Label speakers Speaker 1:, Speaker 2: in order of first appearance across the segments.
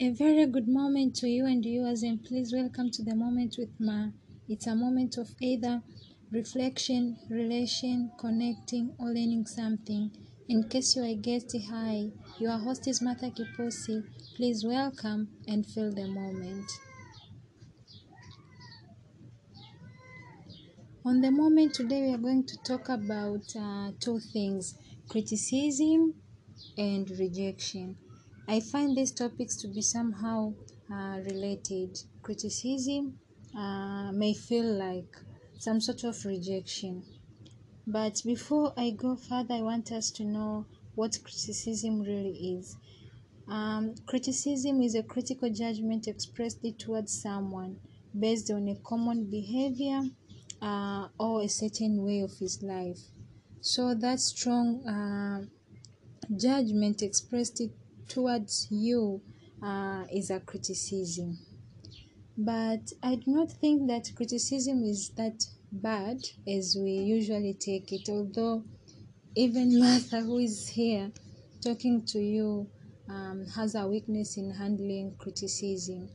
Speaker 1: A very good moment to you and yours, and please welcome to the moment with Ma. It's a moment of either reflection, relation, connecting, or learning something. In case you are a guest, hi. Your host is Martha Kiposi. Please welcome and feel the moment. On the moment today, we are going to talk about uh, two things criticism and rejection. I find these topics to be somehow uh, related. Criticism uh, may feel like some sort of rejection. But before I go further, I want us to know what criticism really is. Um, criticism is a critical judgment expressed towards someone based on a common behavior uh, or a certain way of his life. So that strong uh, judgment expressed towards you uh, is a criticism. But I do not think that criticism is that bad as we usually take it, although even Martha, who is here talking to you, um, has a weakness in handling criticism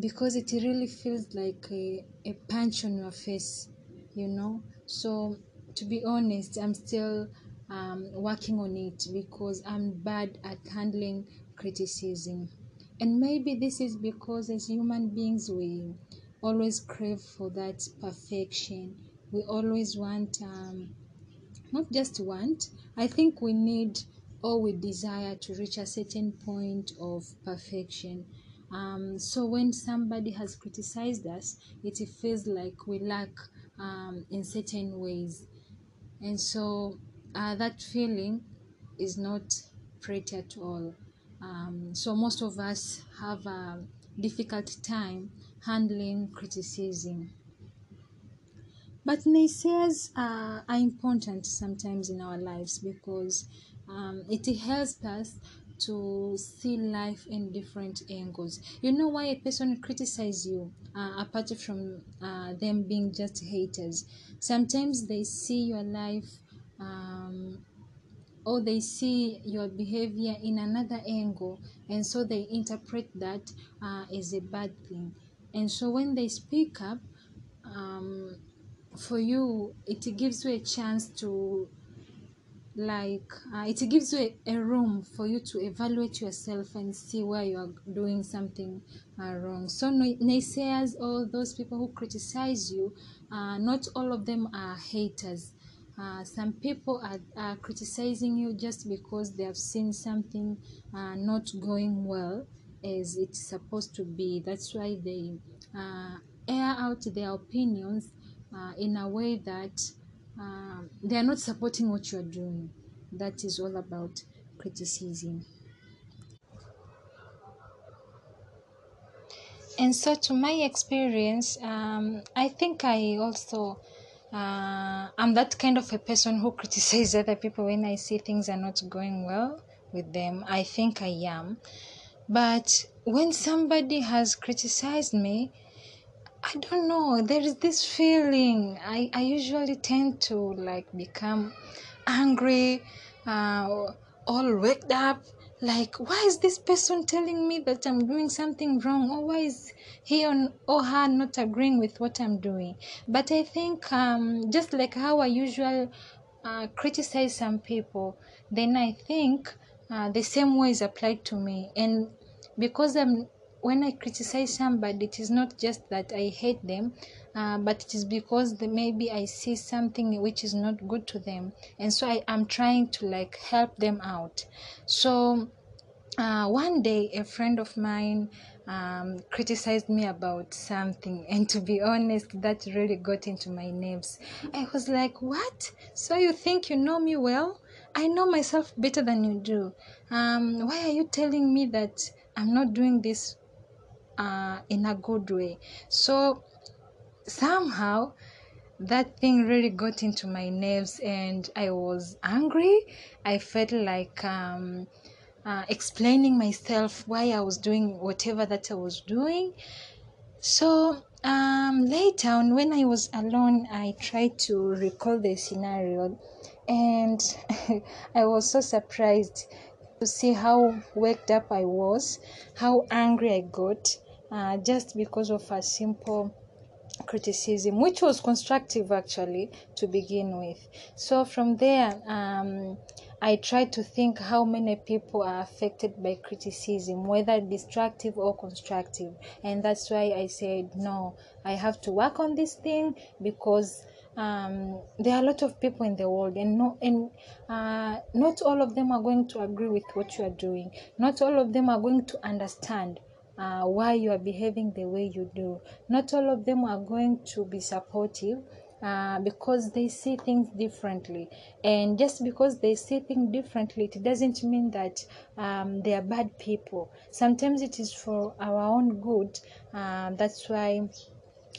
Speaker 1: because it really feels like a, a punch on your face, you know. So, to be honest, I'm still um, working on it because I'm bad at handling criticism. And maybe this is because as human beings, we always crave for that perfection. We always want, um, not just want, I think we need or we desire to reach a certain point of perfection. Um, so when somebody has criticized us, it feels like we lack um, in certain ways. And so uh, that feeling is not pretty at all. Um, so most of us have a difficult time handling criticism. But naysayers uh, are important sometimes in our lives because um, it helps us to see life in different angles. You know why a person criticizes you, uh, apart from uh, them being just haters. Sometimes they see your life um, or they see your behavior in another angle, and so they interpret that uh, as a bad thing. And so when they speak up, um, for you, it gives you a chance to like uh, it gives you a, a, room for you to evaluate yourself and see where you are doing something uh, wrong so naysayers or those people who criticize you uh, not all of them are haters uh, some people are, are criticizing you just because they have seen something uh, not going well as it's supposed to be that's why they uh, air out their opinions in a way that um, they are not supporting what you are doing. That is all about criticism. And so, to my experience, um, I think I also uh, I'm that kind of a person who criticizes other people when I see things are not going well with them. I think I am. But when somebody has criticized me, I don't know. There is this feeling. I, I usually tend to like become angry, uh, all waked up. Like, why is this person telling me that I'm doing something wrong? Or why is he or her not agreeing with what I'm doing? But I think, um, just like how I usually uh, criticize some people, then I think uh, the same way is applied to me. And because I'm when I criticize somebody, it is not just that I hate them, uh, but it is because maybe I see something which is not good to them, and so I am trying to like help them out. So uh, one day, a friend of mine um, criticized me about something, and to be honest, that really got into my nerves. I was like, "What? So you think you know me well?" I know myself better than you do. Um, why are you telling me that I'm not doing this uh, in a good way. So somehow that thing really got into my nerves and I was angry. I felt like um, uh, explaining myself why I was doing whatever that I was doing. So um, later on, when I was alone, I tried to recall the scenario and I was so surprised to see how worked up I was, how angry I got, uh, just because of a simple criticism, which was constructive actually to begin with. So from there, um, I tried to think how many people are affected by criticism, whether destructive or constructive. And that's why I said, no, I have to work on this thing because um, there are a lot of people in the world, and no, and uh, not all of them are going to agree with what you are doing. Not all of them are going to understand uh, why you are behaving the way you do. Not all of them are going to be supportive uh, because they see things differently. And just because they see things differently, it doesn't mean that um, they are bad people. Sometimes it is for our own good. Uh, that's why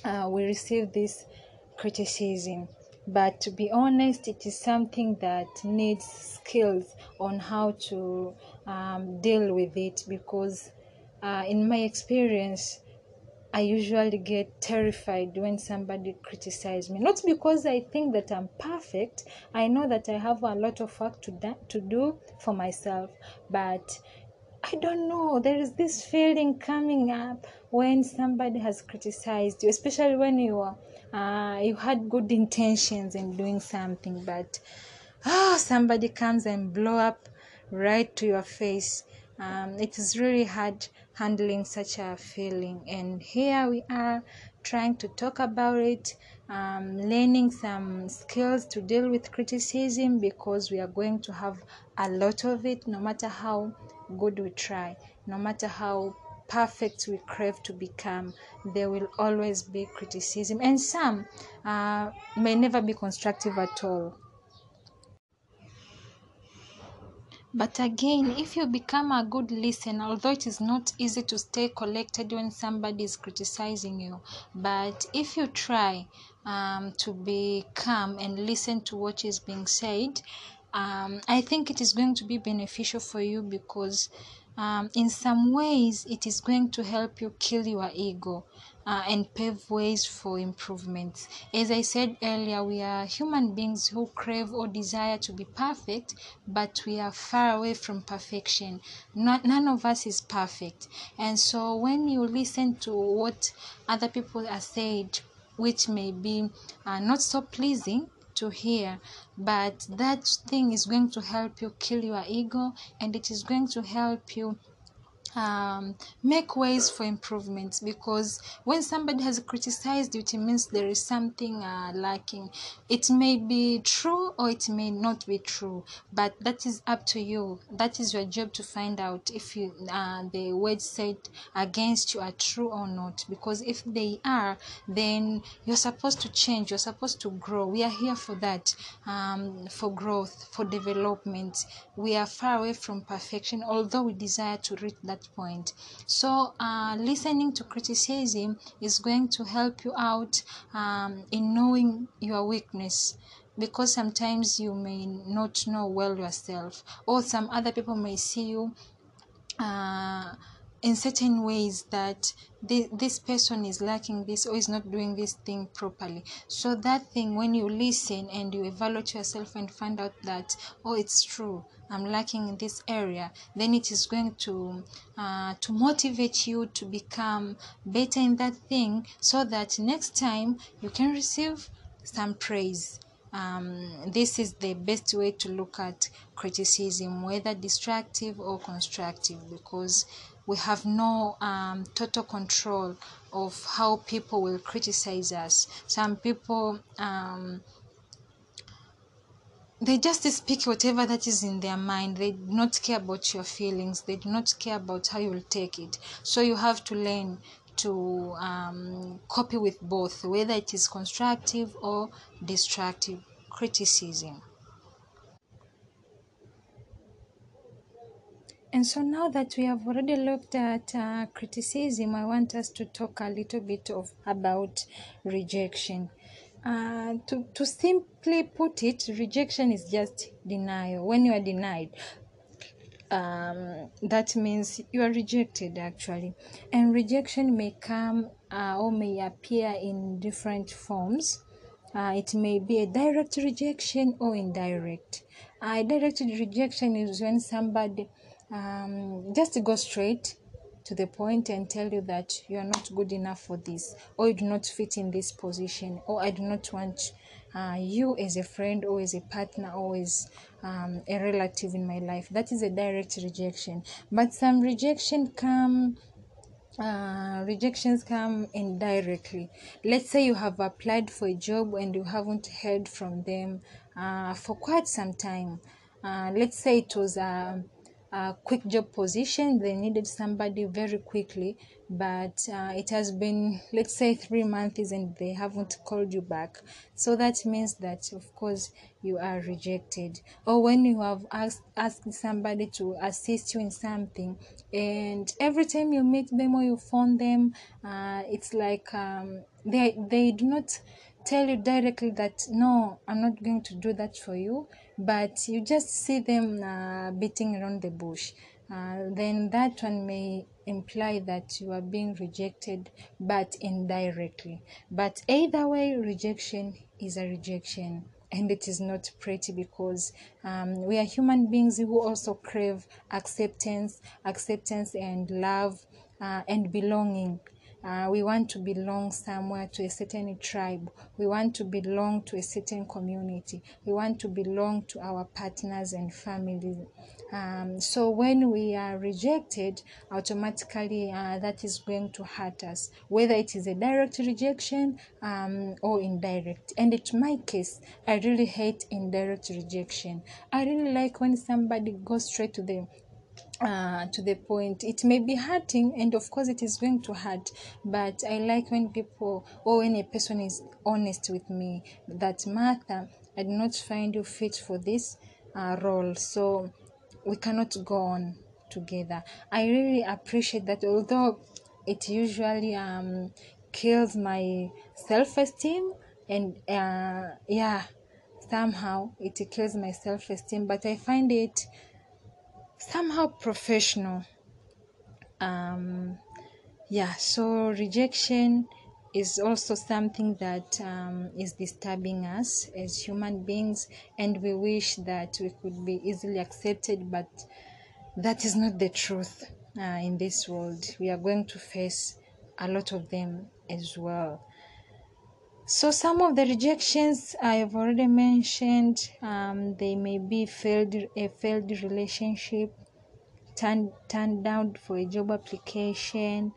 Speaker 1: uh, we receive this criticism. But to be honest, it is something that needs skills on how to um, deal with it because, uh, in my experience, I usually get terrified when somebody criticizes me. Not because I think that I'm perfect. I know that I have a lot of work to, da- to do for myself, but I don't know. There is this feeling coming up when somebody has criticized you, especially when you are uh, you had good intentions in doing something, but oh, somebody comes and blow up right to your face. Um, it is really hard handling such a feeling, and here we are trying to talk about it, um, learning some skills to deal with criticism because we are going to have a lot of it, no matter how good we try, no matter how perfect we crave to become, there will always be criticism, and some uh, may never be constructive at all. But again, if you become a good listener, although it is not easy to stay collected when somebody is criticizing you, but if you try um, to be calm and listen to what is being said, um, I think it is going to be beneficial for you because um, in some ways it is going to help you kill your ego uh, and pave ways for improvements. As I said earlier, we are human beings who crave or desire to be perfect, but we are far away from perfection. Not, none of us is perfect. And so when you listen to what other people are said, which may be uh, not so pleasing, to hear but that thing is going to help you kill your ego and it is going to help you um, make ways for improvements because when somebody has criticized you, it means there is something uh, lacking. It may be true or it may not be true, but that is up to you. That is your job to find out if you, uh, the words said against you are true or not. Because if they are, then you're supposed to change, you're supposed to grow. We are here for that, um, for growth, for development. We are far away from perfection, although we desire to reach that point. So, uh, listening to criticism is going to help you out um, in knowing your weakness because sometimes you may not know well yourself, or some other people may see you. Uh, in certain ways that the, this person is lacking this or is not doing this thing properly so that thing when you listen and you evaluate yourself and find out that oh it's true i'm lacking in this area then it is going to uh, to motivate you to become better in that thing so that next time you can receive some praise um, this is the best way to look at criticism, whether destructive or constructive, because we have no um, total control of how people will criticize us. Some people um, they just speak whatever that is in their mind. They do not care about your feelings. They do not care about how you will take it. So you have to learn to um, copy with both, whether it is constructive or destructive criticism. And so now that we have already looked at uh, criticism, I want us to talk a little bit of about rejection. Uh, to, to simply put it, rejection is just denial. When you are denied, um, that means you are rejected actually. And rejection may come uh, or may appear in different forms. Uh, it may be a direct rejection or indirect. Uh, direct rejection is when somebody um, just go straight to the point and tell you that you are not good enough for this or you do not fit in this position or i do not want uh, you as a friend or as a partner or as um, a relative in my life that is a direct rejection but some rejection come uh, rejections come indirectly. Let's say you have applied for a job and you haven't heard from them uh, for quite some time. Uh, let's say it was a, a quick job position, they needed somebody very quickly, but uh, it has been, let's say, three months and they haven't called you back. So that means that, of course, you are rejected. Or when you have asked, asked somebody to assist you in something, and every time you meet them or you phone them, uh, it's like um, they, they do not tell you directly that no i'm not going to do that for you but you just see them uh, beating around the bush. Uh, then that one may imply that you are being rejected but indirectly. But either way rejection is a rejection and it is not pretty because um, we are human beings who also crave acceptance acceptance and love uh, and belonging uh, we want to belong somewhere to a certain tribe. We want to belong to a certain community. We want to belong to our partners and families. Um, so when we are rejected, automatically uh, that is going to hurt us, whether it is a direct rejection um, or indirect. And in my case, I really hate indirect rejection. I really like when somebody goes straight to the uh, to the point. It may be hurting, and of course, it is going to hurt. But I like when people or when a person is honest with me that Martha, I do not find you fit for this uh, role, so we cannot go on together. I really appreciate that, although it usually um, kills my self esteem, and uh, yeah, somehow it kills my self esteem, but I find it somehow professional. Um yeah so rejection is also something that um, is disturbing us as human beings and we wish that we could be easily accepted but that is not the truth uh, in this world. We are going to face a lot of them as well so some of the rejections I have already mentioned, um, they may be failed a failed relationship, turned turned down for a job application.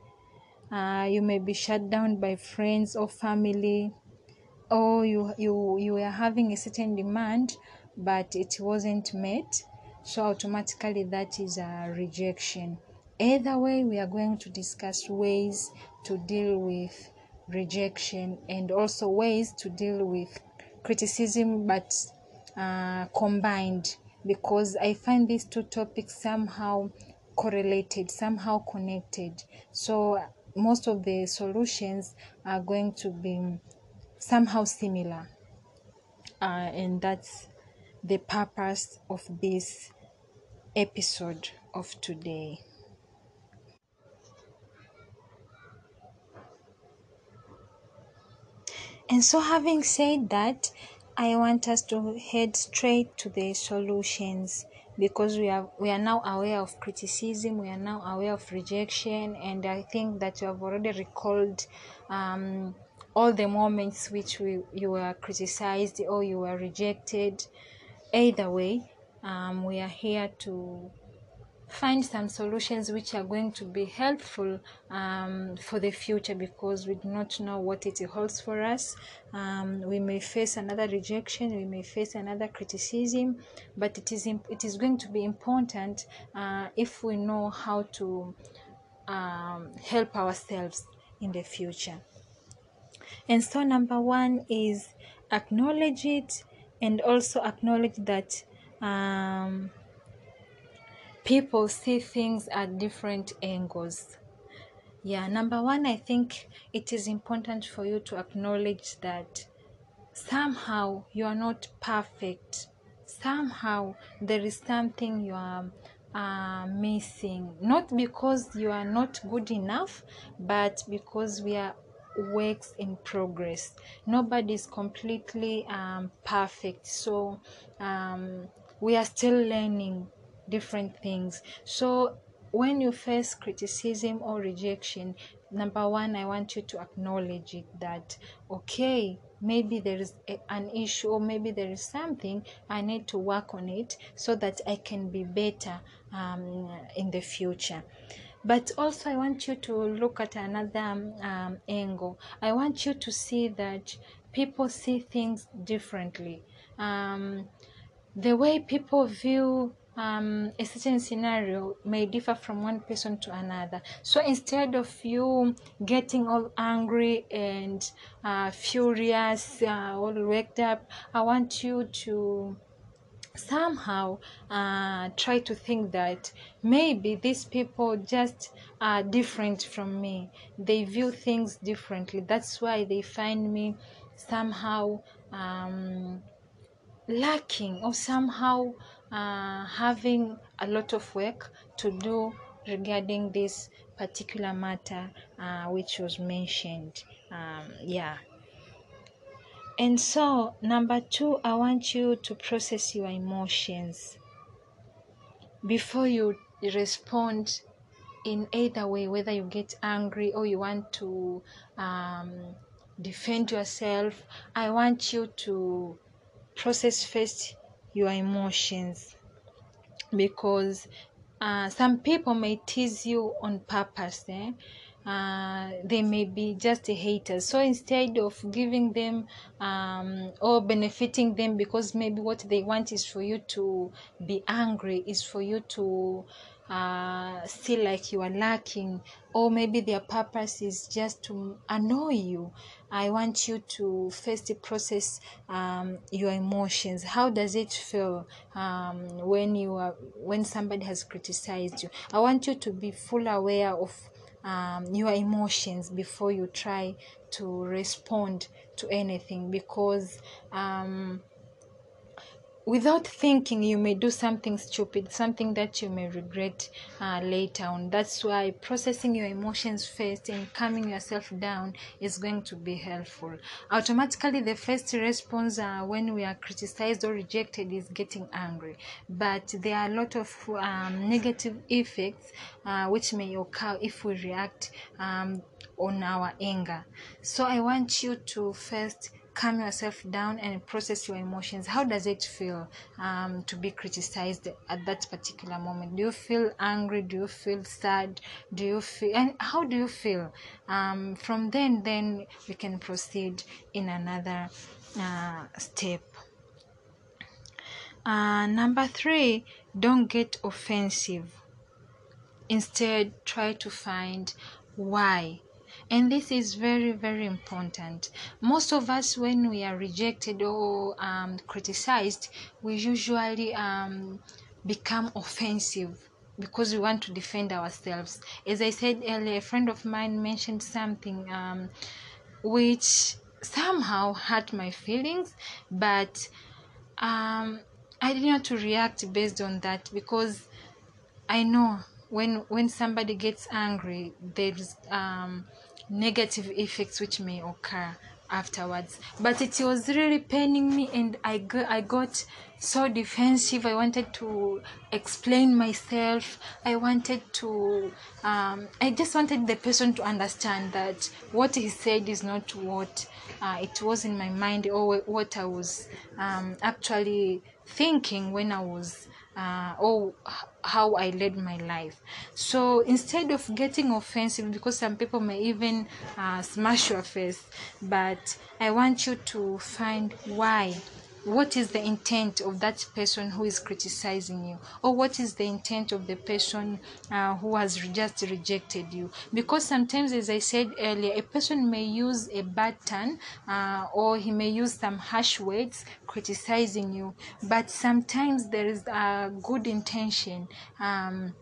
Speaker 1: Uh, you may be shut down by friends or family, or you you you were having a certain demand, but it wasn't met. So automatically that is a rejection. Either way, we are going to discuss ways to deal with rejection and also ways to deal with criticism but uh, combined because I find these two topics somehow correlated, somehow connected. So most of the solutions are going to be somehow similar. Uh, and that's the purpose of this episode of today. And so, having said that, I want us to head straight to the solutions because we are we are now aware of criticism, we are now aware of rejection, and I think that you have already recalled um, all the moments which we, you were criticized or you were rejected. Either way, um, we are here to find some solutions which are going to be helpful um, for the future because we do not know what it holds for us. Um, we may face another rejection, we may face another criticism, but it is imp- it is going to be important uh, if we know how to um, help ourselves in the future. And so, number one is acknowledge it and also acknowledge that um, people see things at different angles. Yeah, number one, I think it is important for you to acknowledge that somehow you are not perfect. Somehow there is something you are uh, missing. Not because you are not good enough, but because we are works in progress. Nobody is completely um, perfect. So um, we are still learning different things. So when you face criticism or rejection number one i want you to acknowledge it that okay maybe there is a, an issue or maybe there is something i need to work on it so that i can be better um, in the future. But also i want you to look at another um, um, angle. I want you to see that people see things differently. Um, the way people view um, a certain scenario may differ from one person to another. So instead of you getting all angry and uh, furious, uh, all worked up, I want you to somehow uh, try to think that maybe these people just are different from me. They view things differently. That's why they find me somehow um, lacking or somehow uh, having a lot of work to do regarding this particular matter uh, which was mentioned. Um, yeah. And so, number two, I want you to process your emotions before you respond in either way, whether you get angry or you want to um, defend yourself. I want you to process first your emotions because uh, some people may tease you on purpose. Eh? Uh, they may be just a haters. So instead of giving them um, or benefiting them, because maybe what they want is for you to be angry, is for you to uh, feel like you are lacking, or maybe their purpose is just to annoy you. I want you to first process um, your emotions. How does it feel um, when you are when somebody has criticized you? I want you to be full aware of um, your emotions before you try to respond to anything because um, without thinking you may do something stupid something that you may regret uh, later on. That's why processing your emotions first and calming yourself down is going to be helpful. Automatically the first response uh, when we are criticized or rejected is getting angry. But there are a lot of um, negative effects uh, which may occur if we react um, on our anger. So i want you to first calm yourself down and process your emotions. How does it feel um, to be criticized at that particular moment? Do you feel angry? Do you feel sad? Do you feel and how do you feel? Um, from then then we can proceed in another uh, step. Uh, number three don't get offensive. Instead try to find why and this is very very important. Most of us when we are rejected or um, criticized we usually um, become offensive because we want to defend ourselves. As i said earlier a friend of mine mentioned something um, which somehow hurt my feelings but um, i didn't want to react based on that because i know when when somebody gets angry there's um negative effects which may occur afterwards. But it was really paining me and i got, i got so defensive. I wanted to explain myself. I wanted to um, i just wanted the person to understand that what he said is not what uh, it was in my mind or what i was um, actually thinking when i was uh, or how I led my life. So instead of getting offensive, because some people may even uh, smash your face, but I want you to find why. What is the intent of that person who is criticizing you? Or what is the intent of the person uh, who has just rejected you? Because sometimes, as I said earlier, a person may use a bad turn uh, or he may use some harsh words criticizing you, but sometimes there is a good intention. Um,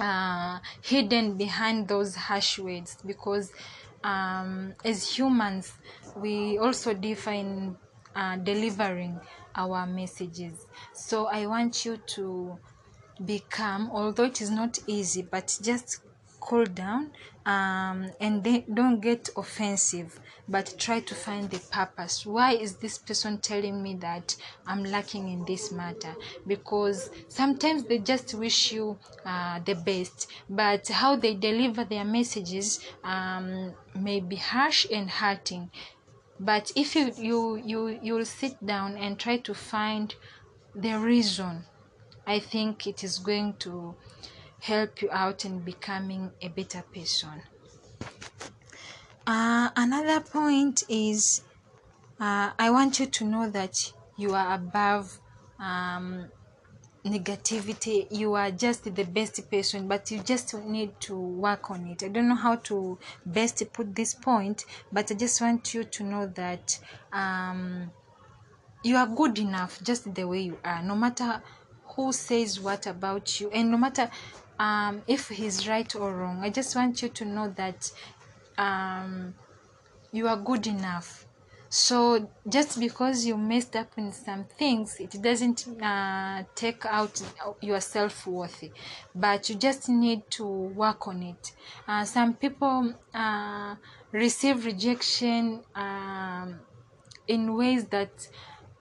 Speaker 1: uh, hidden behind those harsh words because um, as humans we also differ in uh, delivering our messages. So i want you to be calm although it is not easy but just cool down um, and they don't get offensive but try to find the purpose. Why is this person telling me that i'm lacking in this matter? Because sometimes they just wish you uh, the best but how they deliver their messages um, may be harsh and hurting but if you you you you'll sit down and try to find the reason i think it is going to help you out in becoming a better person. Uh, another point is uh, i want you to know that you are above um, negativity you are just the best person but you just need to work on it. I don't know how to best put this point but i just want you to know that um, you are good enough just the way you are no matter who says what about you and no matter um, if he's right or wrong. I just want you to know that um, you are good enough so just because you messed up in some things it doesn't uh, take out your self-worth. But you just need to work on it. Uh, some people uh, receive rejection um, in ways that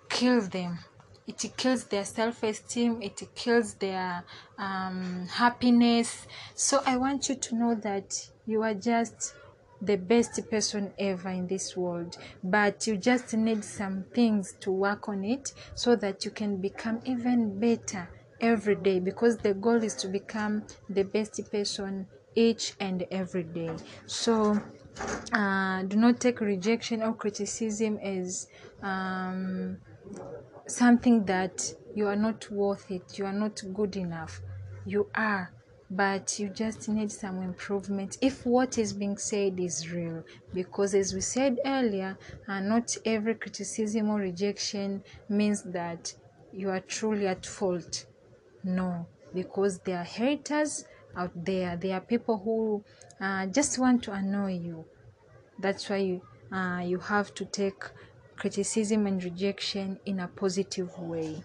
Speaker 1: kill them. It kills their self-esteem it kills their um, happiness. So i want you to know that you are just the best person ever in this world but you just need some things to work on it so that you can become even better every day because the goal is to become the best person each and every day. So uh, do not take rejection or criticism as um, something that you are not worth it you are not good enough. You are but you just need some improvement if what is being said is real. Because as we said earlier uh, not every criticism or rejection means that you are truly at fault. No because there are haters out there. There are people who uh, just want to annoy you. That's why you, uh, you have to take criticism and rejection in a positive way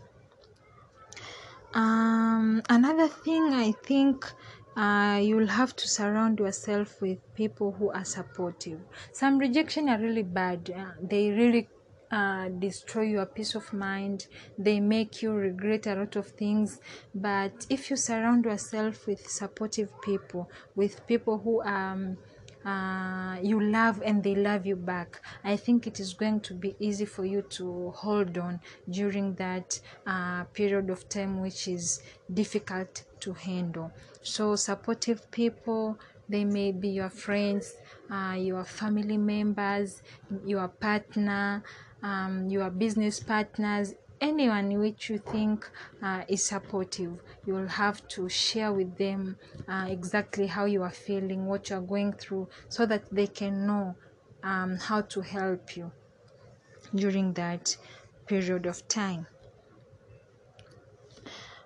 Speaker 1: um, another thing I think uh, you'll have to surround yourself with people who are supportive. Some rejection are really bad. Uh, they really uh, destroy your peace of mind. They make you regret a lot of things. But if you surround yourself with supportive people, with people who um, uh, you love and they love you back. I think it is going to be easy for you to hold on during that uh, period of time which is difficult to handle. So supportive people they may be your friends uh, your family members your partner um, your business partners anyone which you think uh, is supportive you will have to share with them uh, exactly how you are feeling what you are going through so that they can know um, how to help you during that period of time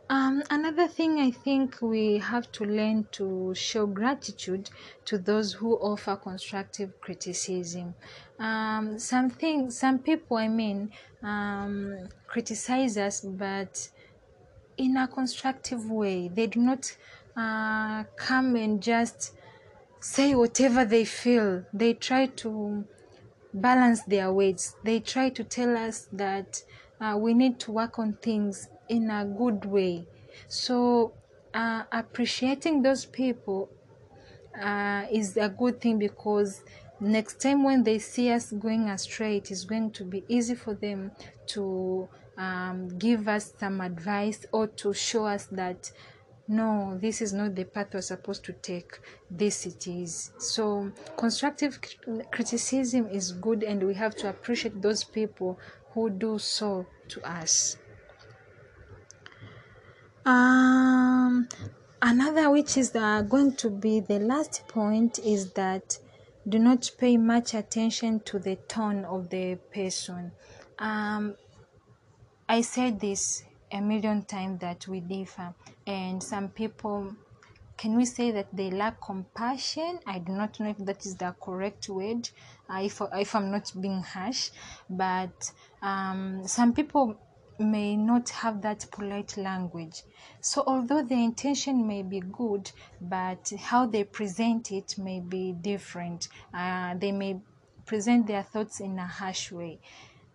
Speaker 1: um, another thing I think we have to learn to show gratitude to those who offer constructive criticism. Um, some things, some people, I mean, um, criticize us, but in a constructive way. They do not uh, come and just say whatever they feel. They try to balance their weights. They try to tell us that uh, we need to work on things in a good way. So, uh, appreciating those people uh, is a good thing because next time when they see us going astray, it is going to be easy for them to um, give us some advice or to show us that no, this is not the path we're supposed to take. This it is. So, constructive criticism is good, and we have to appreciate those people who do so to us. Um, another which is uh, going to be the last point is that do not pay much attention to the tone of the person. Um, I said this a million times that we differ, and some people can we say that they lack compassion i do not know if that is the correct word uh, if, if i'm not being harsh but um, some people may not have that polite language. So, although the intention may be good, but how they present it may be different. Uh, they may present their thoughts in a harsh way.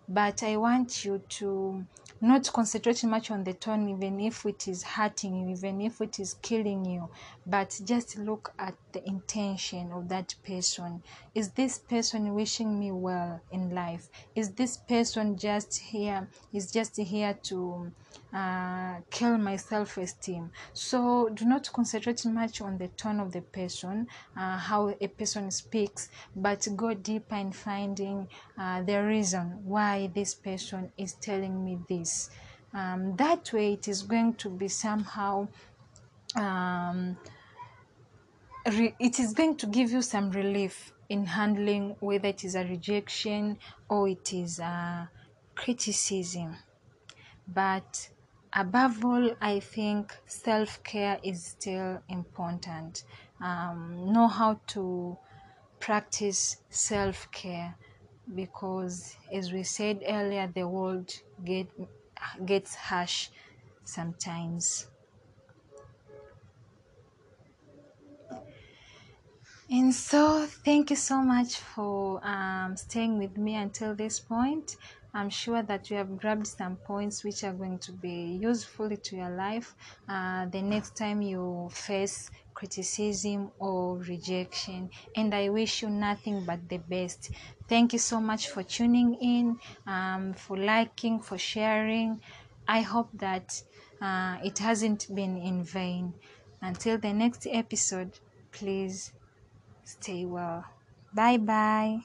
Speaker 1: But I want you to not concentrate much on the tone, even if it is hurting you, even if it is killing you, but just look at the intention of that person. Is this person wishing me well in life? Is this person just here? Is just here to uh, kill my self esteem? So do not concentrate much on the tone of the person, uh, how a person speaks, but go deeper in finding uh, the reason why this person is telling me this. Um, that way, it is going to be somehow. Um, re- it is going to give you some relief in handling whether it is a rejection or it is a criticism. But above all, I think self care is still important. Um, know how to practice self care because, as we said earlier, the world get, gets harsh sometimes. And so, thank you so much for um, staying with me until this point. I'm sure that you have grabbed some points which are going to be useful to your life uh, the next time you face criticism or rejection. And I wish you nothing but the best. Thank you so much for tuning in, um, for liking, for sharing. I hope that uh, it hasn't been in vain. Until the next episode, please stay well. Bye bye.